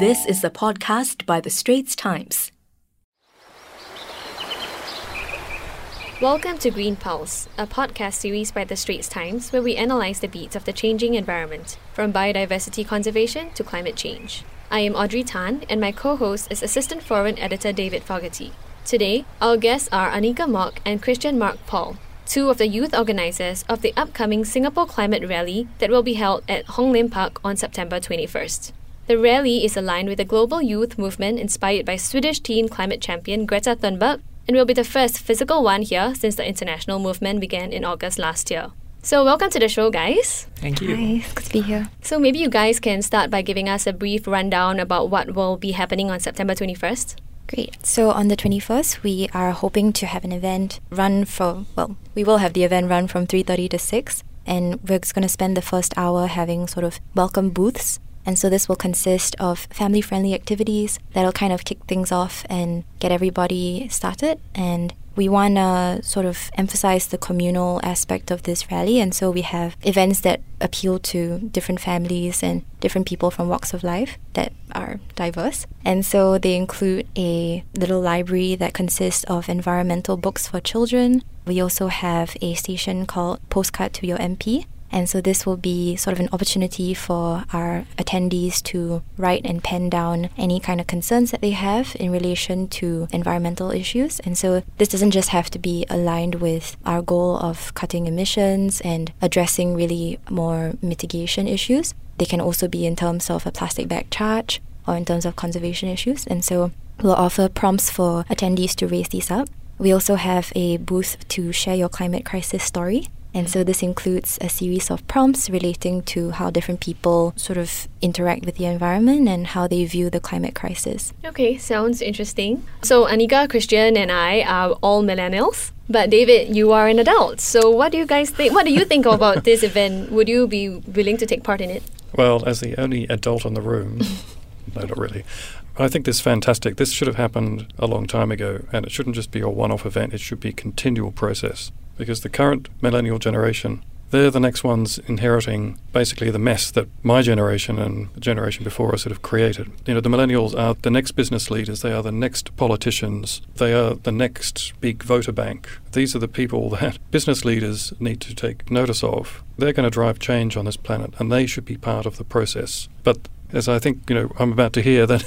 This is a podcast by The Straits Times. Welcome to Green Pulse, a podcast series by The Straits Times where we analyze the beats of the changing environment, from biodiversity conservation to climate change. I am Audrey Tan, and my co host is Assistant Foreign Editor David Fogarty. Today, our guests are Annika Mock and Kristian-Marc Paul, two of the youth organisers of the upcoming Singapore Climate Rally that will be held at Hong Lim Park on September 21st. The rally is aligned with the global youth movement inspired by Swedish teen climate champion Greta Thunberg and will be the first physical one here since the international movement began in August last year. So, welcome to the show, guys. Thank you. Hi, it's good to be here. So, maybe you guys can start by giving us a brief rundown about what will be happening on September 21st. Great. So on the 21st, we are hoping to have an event run for, well, we will have the event run from 3.30 to 6. And we're just going to spend the first hour having sort of welcome booths and so this will consist of family friendly activities that'll kind of kick things off and get everybody started. And we want to sort of emphasize the communal aspect of this rally. And so we have events that appeal to different families and different people from walks of life that are diverse. And so they include a little library that consists of environmental books for children. We also have a station called Postcard to Your MP, and so this will be sort of an opportunity for our attendees to write and pen down any kind of concerns that they have in relation to environmental issues. And so this doesn't just have to be aligned with our goal of cutting emissions and addressing really more mitigation issues. They can also be in terms of a plastic bag charge or in terms of conservation issues. And so we'll offer prompts for attendees to raise these up. We also have a booth to share your climate crisis story. And so this includes a series of prompts relating to how different people sort of interact with the environment and how they view the climate crisis. Okay, sounds interesting. So, Annika, Kristian, and I are all millennials. But David, you are an adult. So, what do you guys think? What do you think about this event? Would you be willing to take part in it? Well, as the only adult in the room, no, not really. I think this is fantastic. This should have happened a long time ago, and it shouldn't just be a one off event, it should be a continual process because the current millennial generation, they're the next ones inheriting basically the mess that my generation and the generation before us of created. You know, the millennials are the next business leaders, they are the next politicians, they are the next big voter bank. These are the people that business leaders need to take notice of. They're going to drive change on this planet and they should be part of the process. But as I think you know I'm about to hear that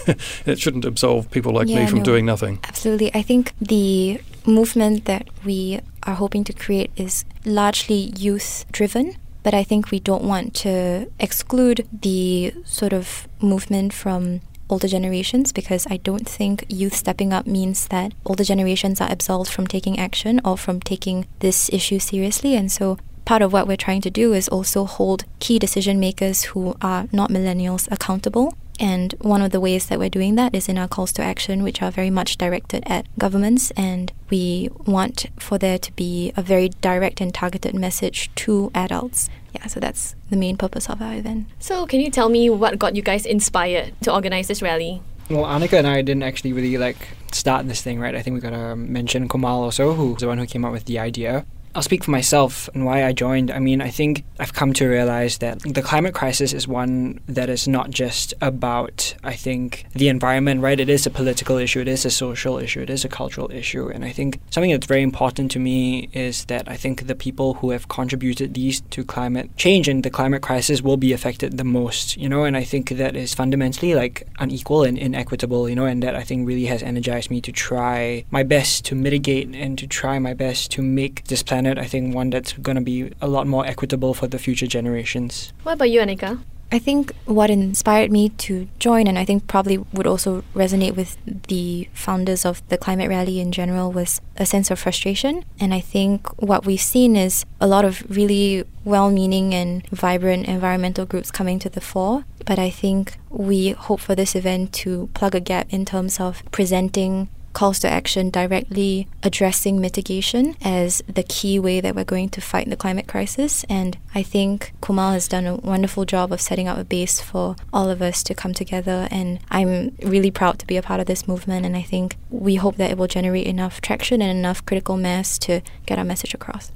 it shouldn't absolve people like Yeah, me from no. doing nothing. Absolutely. I think the movement that we are hoping to create is largely youth driven. But I think we don't want to exclude the sort of movement from older generations because I don't think youth stepping up means that older generations are absolved from taking action or from taking this issue seriously. And so part of what we're trying to do is also hold key decision makers who are not millennials accountable. And one of the ways that we're doing that is in our calls to action, which are very much directed at governments. And we want for there to be a very direct and targeted message to adults. Yeah, so that's the main purpose of our event. So, can you tell me what got you guys inspired to organize this rally? Well, Annika and I didn't actually really like start this thing, right? I think we gotta mention Kumal also, who's the one who came up with the idea. I'll speak for myself and why I joined. I mean, I think I've come to realize that the climate crisis is one that is not just about, I think, the environment, right? It is a political issue, it is a social issue, it is a cultural issue. And I think something that's very important to me is that I think the people who have contributed these to climate change and the climate crisis will be affected the most, you know? And I think that is fundamentally like unequal and inequitable, you know? And that I think really has energized me to try my best to mitigate and to try my best to make this planet, I think, one that's going to be a lot more equitable for the future generations. What about you, Annika? I think what inspired me to join, and I think probably would also resonate with the founders of the climate rally in general, was a sense of frustration. And I think what we've seen is a lot of really well meaning and vibrant environmental groups coming to the fore. But I think we hope for this event to plug a gap in terms of presenting calls to action directly addressing mitigation as the key way that we're going to fight the climate crisis. And I think Kumal has done a wonderful job of setting up a base for all of us to come together. And I'm really proud to be a part of this movement. And I think we hope that it will generate enough traction and enough critical mass to get our message across.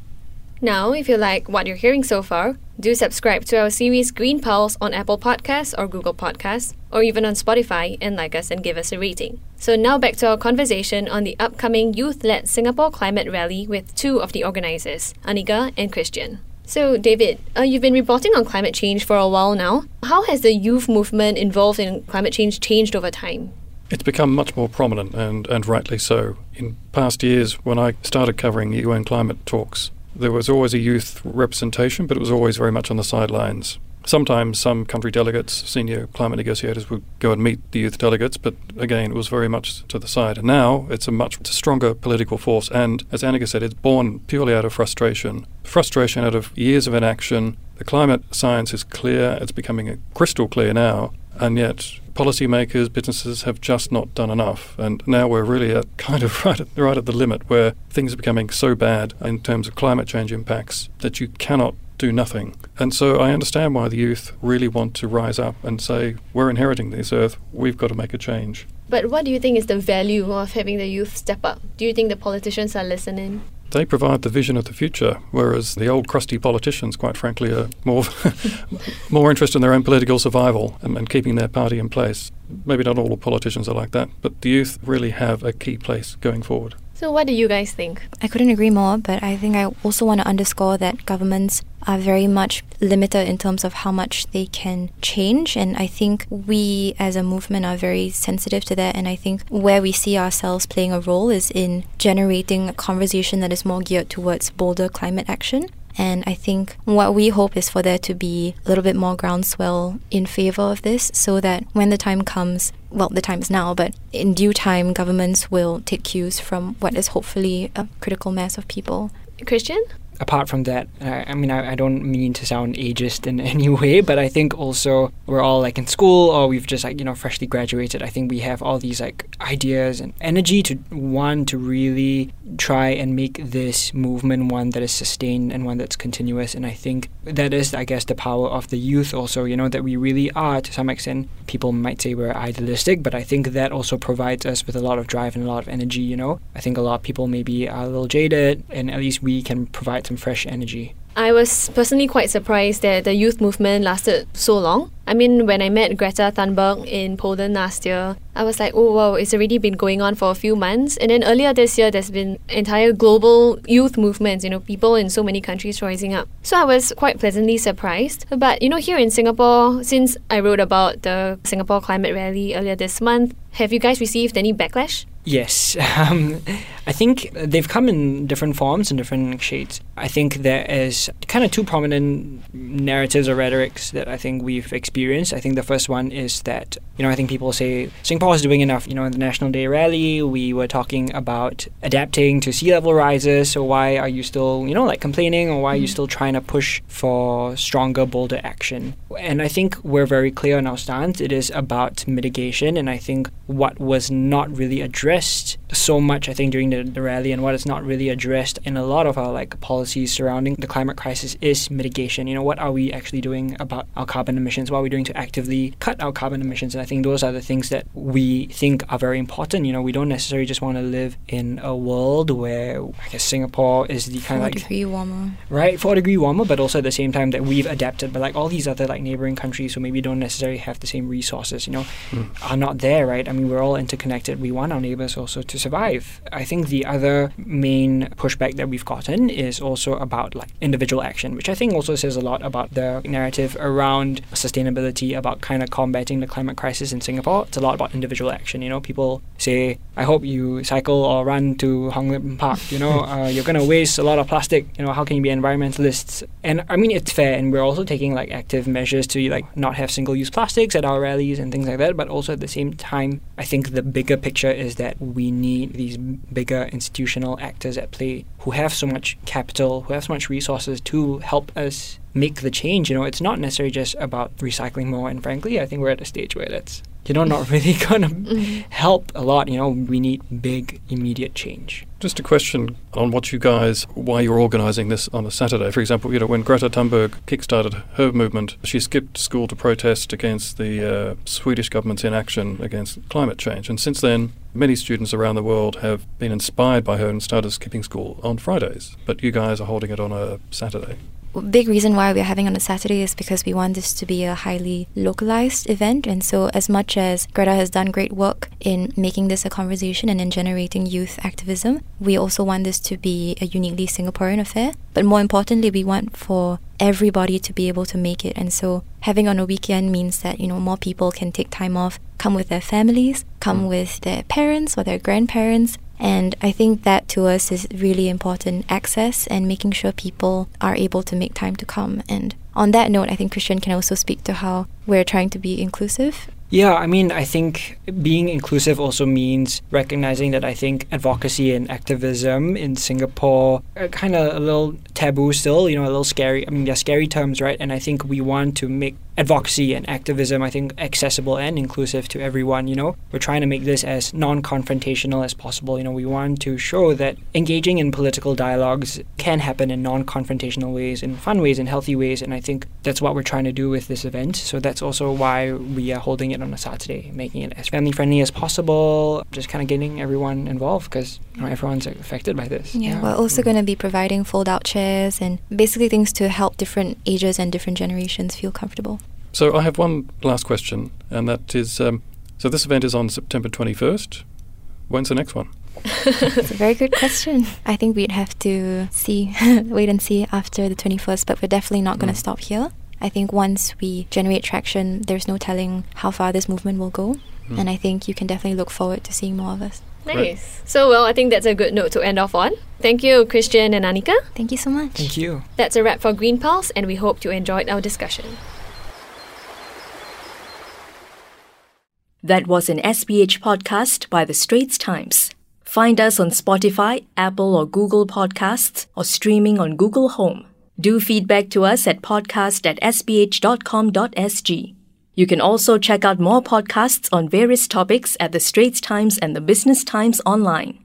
Now, if you like what you're hearing so far, do subscribe to our series Green Pulse on Apple Podcasts or Google Podcasts, or even on Spotify, and like us and give us a rating. So, now back to our conversation on the upcoming youth led Singapore Climate Rally with two of the organizers, Annika and Kristian. So, David, uh, you've been reporting on climate change for a while now. How has the youth movement involved in climate change changed over time? It's become much more prominent, and, and rightly so. In past years, when I started covering the UN climate talks, there was always a youth representation, but it was always very much on the sidelines. Sometimes some country delegates, senior climate negotiators, would go and meet the youth delegates, but again, it was very much to the side. And now it's a much stronger political force. And as Annika said, it's born purely out of frustration. Frustration out of years of inaction. The climate science is clear, it's becoming crystal clear now, and yet policymakers, businesses have just not done enough. And now we're really at kind of right at, right at the limit where things are becoming so bad in terms of climate change impacts that you cannot do nothing. And so I understand why the youth really want to rise up and say, we're inheriting this earth, we've got to make a change. But what do you think is the value of having the youth step up? Do you think the politicians are listening? They provide the vision of the future, whereas the old crusty politicians, quite frankly, are more more interested in their own political survival and, and keeping their party in place. Maybe not all politicians are like that, but the youth really have a key place going forward. So, what do you guys think? I couldn't agree more, but I think I also want to underscore that governments are very much limited in terms of how much they can change. And I think we as a movement are very sensitive to that. And I think where we see ourselves playing a role is in generating a conversation that is more geared towards bolder climate action. And I think what we hope is for there to be a little bit more groundswell in favor of this so that when the time comes, well, the time is now, but in due time, governments will take cues from what is hopefully a critical mass of people. Kristian? Apart from that, I, I mean, I, I, don't mean to sound ageist in any way, but I think also we're all like in school or we've just like, you know, freshly graduated. I think we have all these like ideas and energy to want to really try and make this movement one that is sustained and one that's continuous. And I think that is, I guess, the power of the youth also, you know, that we really are to some extent. People might say we're idealistic, but I think that also provides us with a lot of drive and a lot of energy, you know. I think a lot of people maybe are a little jaded, and at least we can provide some fresh energy. I was personally quite surprised that the youth movement lasted so long. I mean, when I met Greta Thunberg in Poland last year, I was like, oh wow, it's already been going on for a few months. And then earlier this year, there's been entire global youth movements, you know, people in so many countries rising up. So I was quite pleasantly surprised. But, you know, here in Singapore, since I wrote about the Singapore Climate Rally earlier this month, have you guys received any backlash? Yes, um, I think they've come in different forms and different shades. I think there is kind of two prominent narratives or rhetorics that I think we've experienced. I think the first one is that, you know, I think people say Singapore is doing enough. You know, in the National Day rally, we were talking about adapting to sea level rises. So why are you still, you know, like complaining or why are you mm-hmm. still trying to push for stronger, bolder action? And I think we're very clear on our stance. It is about mitigation. And I think what was not really addressed so much, I think, during the, the rally and what is not really addressed in a lot of our like policies surrounding the climate crisis is mitigation. You know, what are we actually doing about our carbon emissions? What are we doing to actively cut our carbon emissions? And I think those are the things that we think are very important. You know, we don't necessarily just want to live in a world where I guess Singapore is the kind of like degree warmer, right? Four degree warmer, but also at the same time that we've adapted. But like all these other like neighboring countries who maybe don't necessarily have the same resources, you know, mm. are not there, right? I mean, we're all interconnected. We want our neighbors also to survive. I think the other main pushback that we've gotten is also about like individual action, which I think also says a lot about the narrative around sustainability, about kind of combating the climate crisis in Singapore. It's a lot about individual action. You know, people say, I hope you cycle or run to Hong Lim Park. You know, uh, you're going to waste a lot of plastic. You know, how can you be environmentalists? And I mean, it's fair, and we're also taking like active measures to like not have single-use plastics at our rallies and things like that. But also at the same time, I think the bigger picture is that we need these bigger institutional actors at play who have so much capital, who have so much resources to help us make the change. You know, it's not necessarily just about recycling more. And frankly, I think we're at a stage where that's you know, not really going to help a lot. You know, we need big, immediate change. Just a question on what you guys, why you're organising this on a Saturday. For example, you know, when Greta Thunberg kickstarted her movement, she skipped school to protest against the uh, Swedish government's inaction against climate change. And since then, many students around the world have been inspired by her and started skipping school on Fridays. But you guys are holding it on a Saturday big reason why we're having on a Saturday is because we want this to be a highly localized event. And so, as much as Greta has done great work in making this a conversation and in generating youth activism, we also want this to be a uniquely Singaporean affair. But more importantly, we want for everybody to be able to make it. And so, having on a weekend means that, you know, more people can take time off, come with their families, come mm. with their parents or their grandparents, and I think that to us is really important access and making sure people are able to make time to come. And on that note, I think Kristian can also speak to how we're trying to be inclusive yeah, I mean, I think being inclusive also means recognizing that I think advocacy and activism in Singapore are kind of a little taboo still, you know, a little scary. I mean, they're scary terms, right? And I think we want to make advocacy and activism, I think, accessible and inclusive to everyone. You know, we're trying to make this as non-confrontational as possible. You know, we want to show that engaging in political dialogues can happen in non-confrontational ways, in fun ways, in healthy ways, and I think that's what we're trying to do with this event. So that's also why we are holding it on a Saturday, making it as family-friendly as possible, just kind of getting everyone involved because you know, everyone's affected by this. Yeah, yeah. we're also going to be providing fold-out chairs and basically things to help different ages and different generations feel comfortable. So I have one last question, and that is um, so this event is on September 21st. When's the next one? It's a very good question. I think we'd have to see, wait and see after the 21st, but we're definitely not going to mm. stop here. I think once we generate traction, there's no telling how far this movement will go. Mm. And I think you can definitely look forward to seeing more of us. Nice. Right. So, well, I think that's a good note to end off on. Thank you, Kristian and Annika. Thank you so much. Thank you. That's a wrap for Green Pulse, and we hope you enjoyed our discussion. That was an SPH podcast by The Straits Times. Find us on Spotify, Apple or Google Podcasts, or streaming on Google Home. Do feedback to us at podcast at sph.com.sg. You can also check out more podcasts on various topics at The Straits Times and The Business Times online.